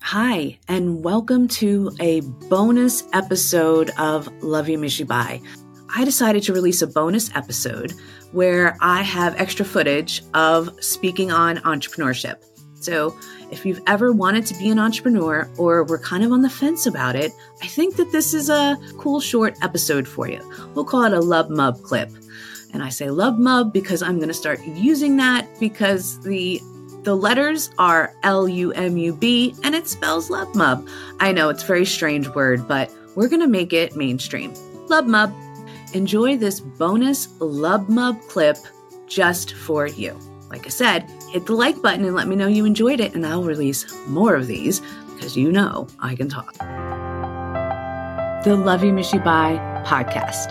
Hi, and welcome to a bonus episode of Love You Miss You Bye. I decided to release a bonus episode where I have extra footage of speaking on entrepreneurship. So, if you've ever wanted to be an entrepreneur or were kind of on the fence about it, I think that this is a cool short episode for you. We'll call it a Love Mub clip. And I say Love Mub because I'm going to start using that because the the letters are L U M U B and it spells Love Mub. I know it's a very strange word, but we're going to make it mainstream. Love Mub. Enjoy this bonus Love Mub clip just for you. Like I said, hit the like button and let me know you enjoyed it, and I'll release more of these because you know I can talk. The Love You Miss You Bye podcast.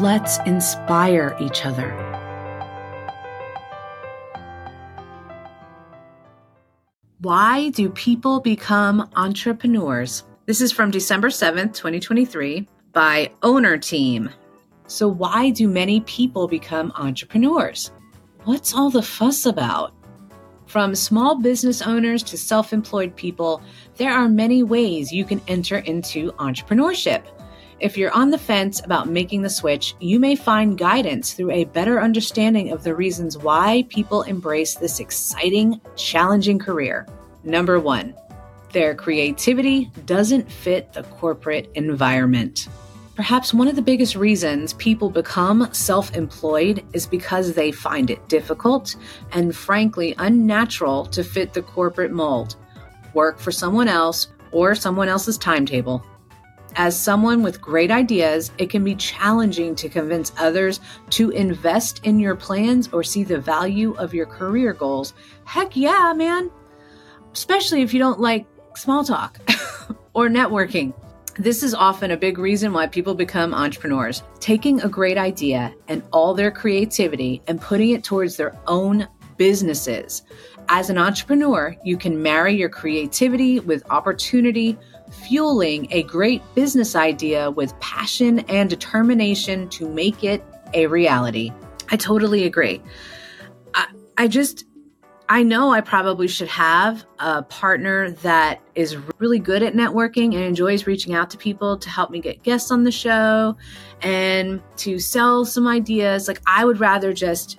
Let's inspire each other. Why do people become entrepreneurs? This is from December 7th, 2023, by Owner Team. So, why do many people become entrepreneurs? What's all the fuss about? From small business owners to self employed people, there are many ways you can enter into entrepreneurship. If you're on the fence about making the switch, you may find guidance through a better understanding of the reasons why people embrace this exciting, challenging career. Number one, their creativity doesn't fit the corporate environment. Perhaps one of the biggest reasons people become self employed is because they find it difficult and, frankly, unnatural to fit the corporate mold, work for someone else, or someone else's timetable. As someone with great ideas, it can be challenging to convince others to invest in your plans or see the value of your career goals. Heck yeah, man! Especially if you don't like small talk or networking. This is often a big reason why people become entrepreneurs. Taking a great idea and all their creativity and putting it towards their own businesses. As an entrepreneur, you can marry your creativity with opportunity fueling a great business idea with passion and determination to make it a reality. I totally agree. I, I just, I know I probably should have a partner that is really good at networking and enjoys reaching out to people to help me get guests on the show and to sell some ideas. Like, I would rather just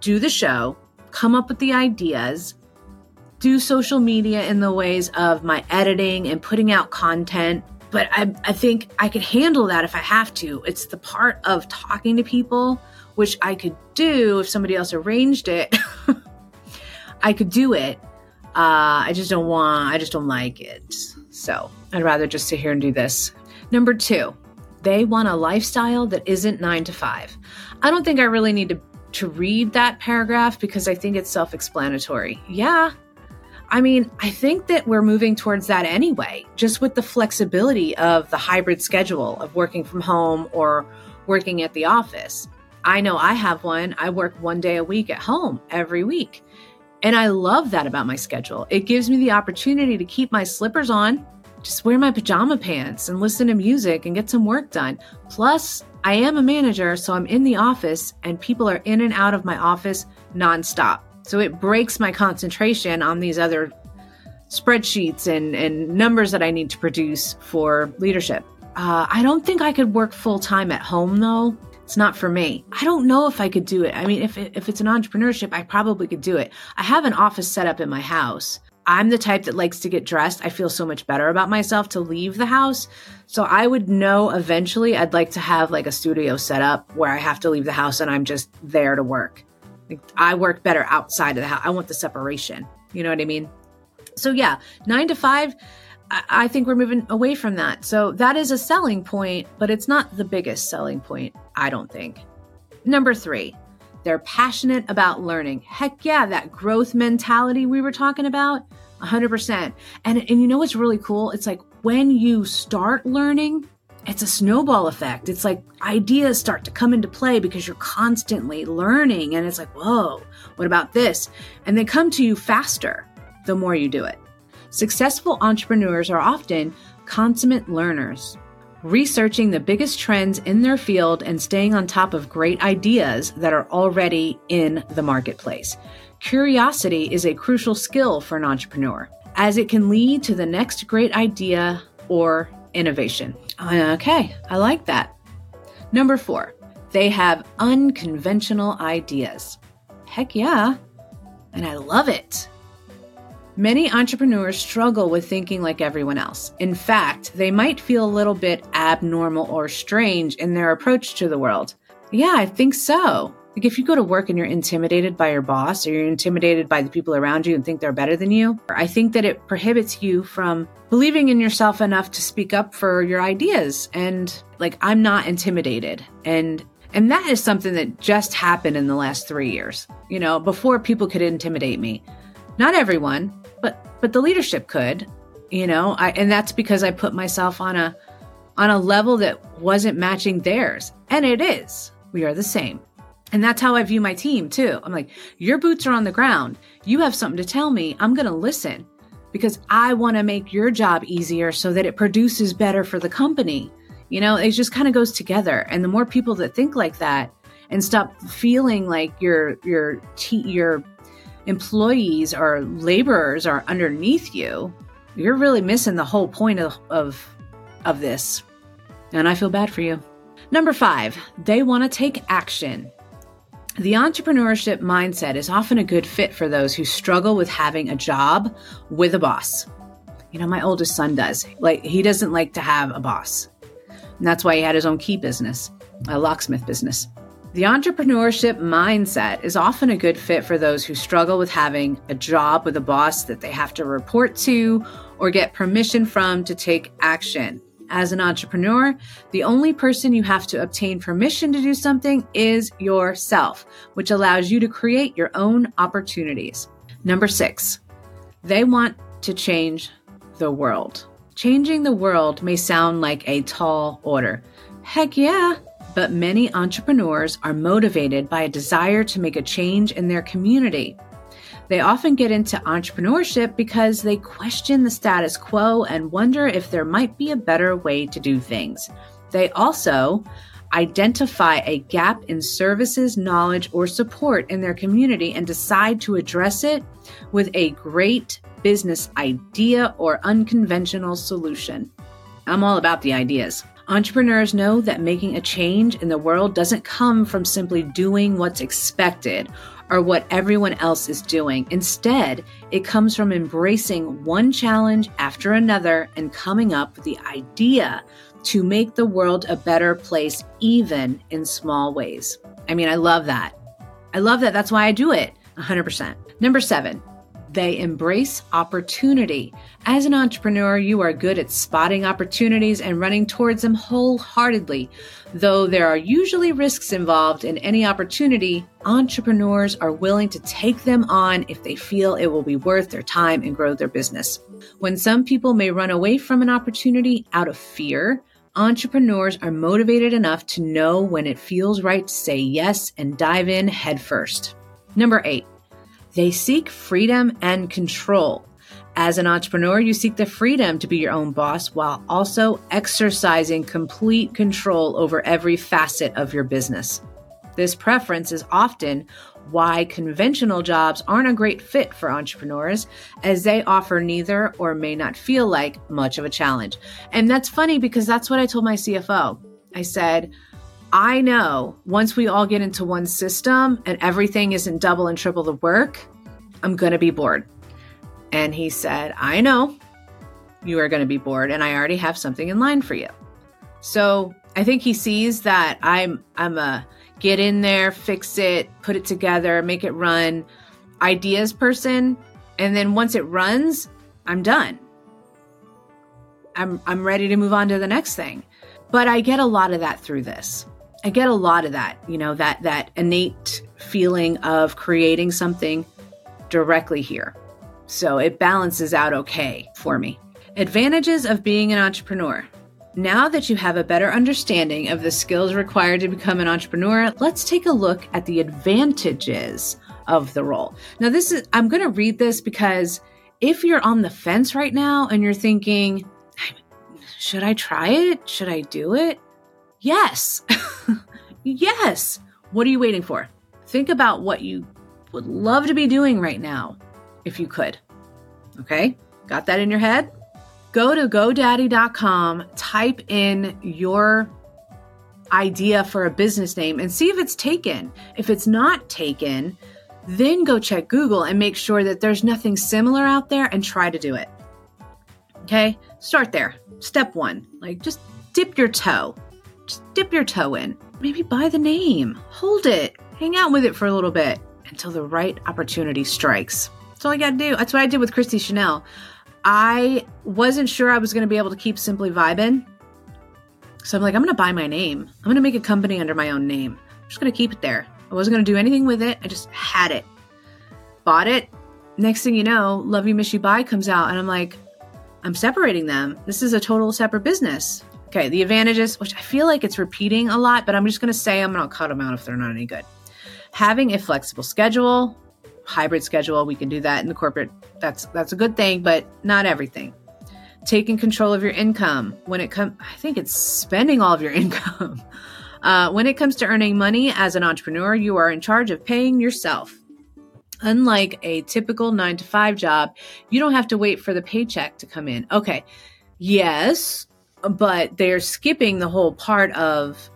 do the show, come up with the ideas, do social media in the ways of my editing and putting out content. But I, I think I could handle that if I have to. It's the part of talking to people, which I could do if somebody else arranged it. I could do it. Uh, I just don't want, I just don't like it. So I'd rather just sit here and do this. Number two, they want a lifestyle that isn't nine to five. I don't think I really need to, to read that paragraph because I think it's self explanatory. Yeah, I mean, I think that we're moving towards that anyway, just with the flexibility of the hybrid schedule of working from home or working at the office. I know I have one. I work one day a week at home every week. And I love that about my schedule. It gives me the opportunity to keep my slippers on, just wear my pajama pants and listen to music and get some work done. Plus, I am a manager, so I'm in the office and people are in and out of my office nonstop. So it breaks my concentration on these other spreadsheets and, and numbers that I need to produce for leadership. Uh, I don't think I could work full time at home though. It's not for me. I don't know if I could do it. I mean, if, if it's an entrepreneurship, I probably could do it. I have an office set up in my house. I'm the type that likes to get dressed. I feel so much better about myself to leave the house. So I would know eventually I'd like to have like a studio set up where I have to leave the house and I'm just there to work. I work better outside of the house. I want the separation. You know what I mean? So yeah, nine to five, I think we're moving away from that. So that is a selling point, but it's not the biggest selling point, I don't think. Number three, they're passionate about learning. Heck yeah, that growth mentality we were talking about, 100%. And, and you know what's really cool? It's like when you start learning, it's a snowball effect. It's like ideas start to come into play because you're constantly learning. And it's like, whoa, what about this? And they come to you faster the more you do it. Successful entrepreneurs are often consummate learners, researching the biggest trends in their field and staying on top of great ideas that are already in the marketplace. Curiosity is a crucial skill for an entrepreneur as it can lead to the next great idea or innovation. Uh, okay, I like that. Number four, they have unconventional ideas. Heck yeah, and I love it. Many entrepreneurs struggle with thinking like everyone else. In fact, they might feel a little bit abnormal or strange in their approach to the world. Yeah, I think so. Like if you go to work and you're intimidated by your boss or you're intimidated by the people around you and think they're better than you, I think that it prohibits you from believing in yourself enough to speak up for your ideas. And like I'm not intimidated. And and that is something that just happened in the last 3 years. You know, before people could intimidate me. Not everyone, but but the leadership could, you know, I and that's because I put myself on a on a level that wasn't matching theirs. And it is. We are the same. And that's how I view my team too. I'm like, your boots are on the ground. You have something to tell me. I'm going to listen because I want to make your job easier so that it produces better for the company. You know, it just kind of goes together. And the more people that think like that and stop feeling like your your te- your employees or laborers are underneath you, you're really missing the whole point of of of this. And I feel bad for you. Number 5, they want to take action. The entrepreneurship mindset is often a good fit for those who struggle with having a job with a boss. You know, my oldest son does. Like, he doesn't like to have a boss. And that's why he had his own key business, a locksmith business. The entrepreneurship mindset is often a good fit for those who struggle with having a job with a boss that they have to report to or get permission from to take action. As an entrepreneur, the only person you have to obtain permission to do something is yourself, which allows you to create your own opportunities. Number six, they want to change the world. Changing the world may sound like a tall order. Heck yeah! But many entrepreneurs are motivated by a desire to make a change in their community. They often get into entrepreneurship because they question the status quo and wonder if there might be a better way to do things. They also identify a gap in services, knowledge, or support in their community and decide to address it with a great business idea or unconventional solution. I'm all about the ideas. Entrepreneurs know that making a change in the world doesn't come from simply doing what's expected or what everyone else is doing. Instead, it comes from embracing one challenge after another and coming up with the idea to make the world a better place, even in small ways. I mean, I love that. I love that. That's why I do it 100%. Number seven, they embrace opportunity. As an entrepreneur, you are good at spotting opportunities and running towards them wholeheartedly. Though there are usually risks involved in any opportunity, entrepreneurs are willing to take them on if they feel it will be worth their time and grow their business. When some people may run away from an opportunity out of fear, entrepreneurs are motivated enough to know when it feels right to say yes and dive in headfirst. Number eight, they seek freedom and control. As an entrepreneur, you seek the freedom to be your own boss while also exercising complete control over every facet of your business. This preference is often why conventional jobs aren't a great fit for entrepreneurs, as they offer neither or may not feel like much of a challenge. And that's funny because that's what I told my CFO. I said, I know once we all get into one system and everything isn't double and triple the work, I'm going to be bored. And he said, I know you are going to be bored and I already have something in line for you. So I think he sees that I'm, I'm a get in there, fix it, put it together, make it run ideas person. And then once it runs, I'm done. I'm, I'm ready to move on to the next thing. But I get a lot of that through this. I get a lot of that, you know, that that innate feeling of creating something directly here. So it balances out okay for me. Advantages of being an entrepreneur. Now that you have a better understanding of the skills required to become an entrepreneur, let's take a look at the advantages of the role. Now, this is, I'm going to read this because if you're on the fence right now and you're thinking, should I try it? Should I do it? Yes. yes. What are you waiting for? Think about what you would love to be doing right now if you could. Okay? Got that in your head? Go to GoDaddy.com, type in your idea for a business name and see if it's taken. If it's not taken, then go check Google and make sure that there's nothing similar out there and try to do it. Okay? Start there. Step one, like just dip your toe. Just dip your toe in. Maybe buy the name, hold it, hang out with it for a little bit until the right opportunity strikes. That's all I got to do. That's what I did with Christi Chanelle. I wasn't sure I was to be able to keep Simply Vibin'. So I'm like, I'm to buy my name. I'm to make a company under my own name. I'm just to keep it there. I wasn't to do anything with it. I just had it. Bought it. Next thing you know, Love You Miss You Bye comes out, and I'm like, I'm separating them. This is a total separate business. Okay, the advantages, which I feel like it's repeating a lot, but I'm just going to say I'm going to cut them out if they're not any good. Having a flexible schedule, hybrid schedule, we can do that in the corporate. That's that's a good thing, but not everything. Taking control of your income when it comes, I think it's spending all of your income. Uh, when it comes to earning money as an entrepreneur, you are in charge of paying yourself. Unlike a typical nine to five job, you don't have to wait for the paycheck to come in. Okay, yes, but they're skipping the whole part of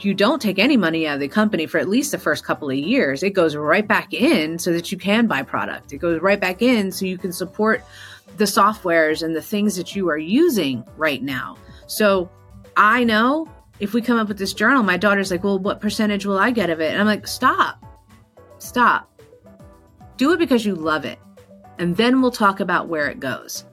you don't take any money out of the company for at least the first couple of years. It goes right back in so that you can buy product. It goes right back in so you can support the softwares and the things that you are using right now. So I know if we come up with this journal, my daughter's like, well, what percentage will I get of it? And I'm like, stop, stop. Do it because you love it. And then we'll talk about where it goes.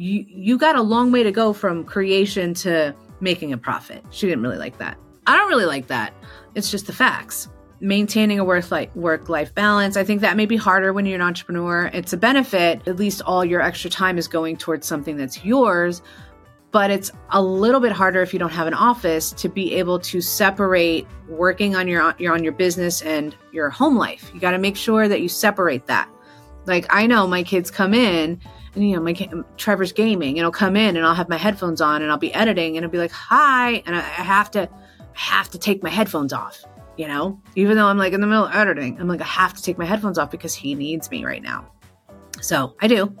You, you got a long way to go from creation to making a profit. She didn't really like that. I don't really like that. It's just the facts. Maintaining a work life work life balance. I think that may be harder when you're an entrepreneur. It's a benefit. At least all your extra time is going towards something that's yours. But it's a little bit harder if you don't have an office to be able to separate working on your, on your business and your home life. You got to make sure that you separate that. Like I know my kids come in you know my Trevor's gaming and I'll come in and I'll have my headphones on and I'll be editing and I'll be like hi and I, I have to I have to take my headphones off, you know? Even though I'm like in the middle of editing, I'm like, I have to take my headphones off because he needs me right now. So I do.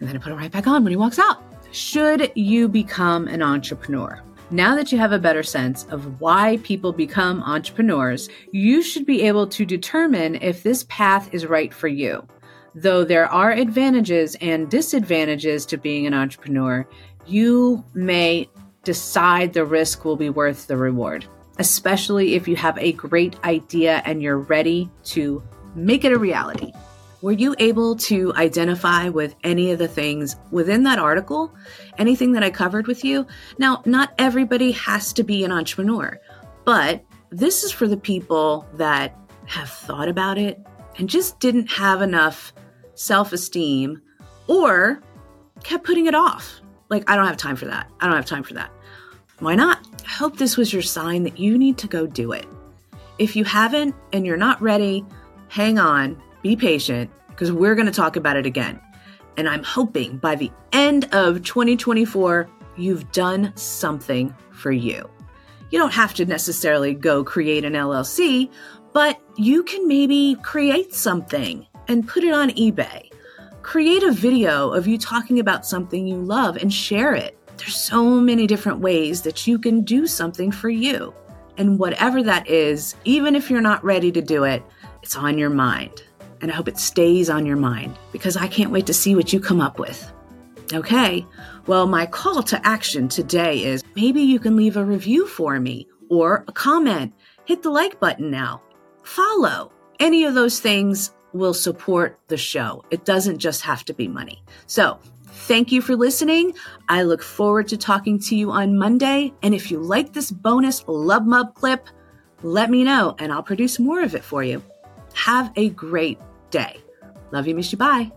And then I put them right back on when he walks out. Should you become an entrepreneur? Now that you have a better sense of why people become entrepreneurs, you should be able to determine if this path is right for you. Though there are advantages and disadvantages to being an entrepreneur, you may decide the risk will be worth the reward, especially if you have a great idea and you're ready to make it a reality. Were you able to identify with any of the things within that article? Anything that I covered with you? Now, not everybody has to be an entrepreneur, but this is for the people that have thought about it and just didn't have enough self esteem or kept putting it off. Like, I don't have time for that. I don't have time for that. Why not? I hope this was your sign that you need to go do it. If you haven't and you're not ready, hang on, be patient, because we're going to talk about it again. And I'm hoping by the end of 2024, you've done something for you. You don't have to necessarily go create an LLC, but you can maybe create something and put it on eBay Create a video of you talking about something you love and share it. There's so many different ways that you can do something for you. And whatever that is, even if you're not ready to do it, it's on your mind. And I hope it stays on your mind because I can't wait to see what you come up with. Okay, well, my call to action today is maybe you can leave a review for me or a comment. Hit the like button now. Follow. Any of those things will support the show. It doesn't just have to be money. So, thank you for listening. I look forward to talking to you on Monday. And if you like this bonus Love Mub clip, let me know and I'll produce more of it for you. Have a great day. Love you, miss you, bye.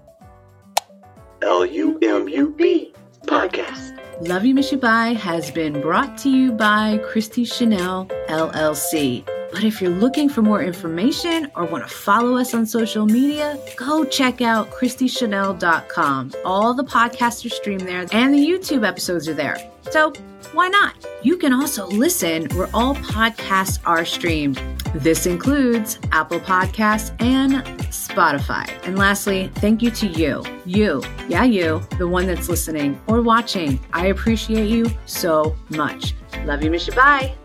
L U M U B podcast. Love You Miss You Bye has been brought to you by Christi Chanelle LLC. But if you're looking for more information or want to follow us on social media, go check out ChristiChanelle.com. All the podcasts are streamed there and the YouTube episodes are there. So why not? You can also listen where all podcasts are streamed. This includes Apple Podcasts and Spotify. And lastly, thank you to you. You, yeah, you, the one that's listening or watching. I appreciate you so much. Love you, you. Bye.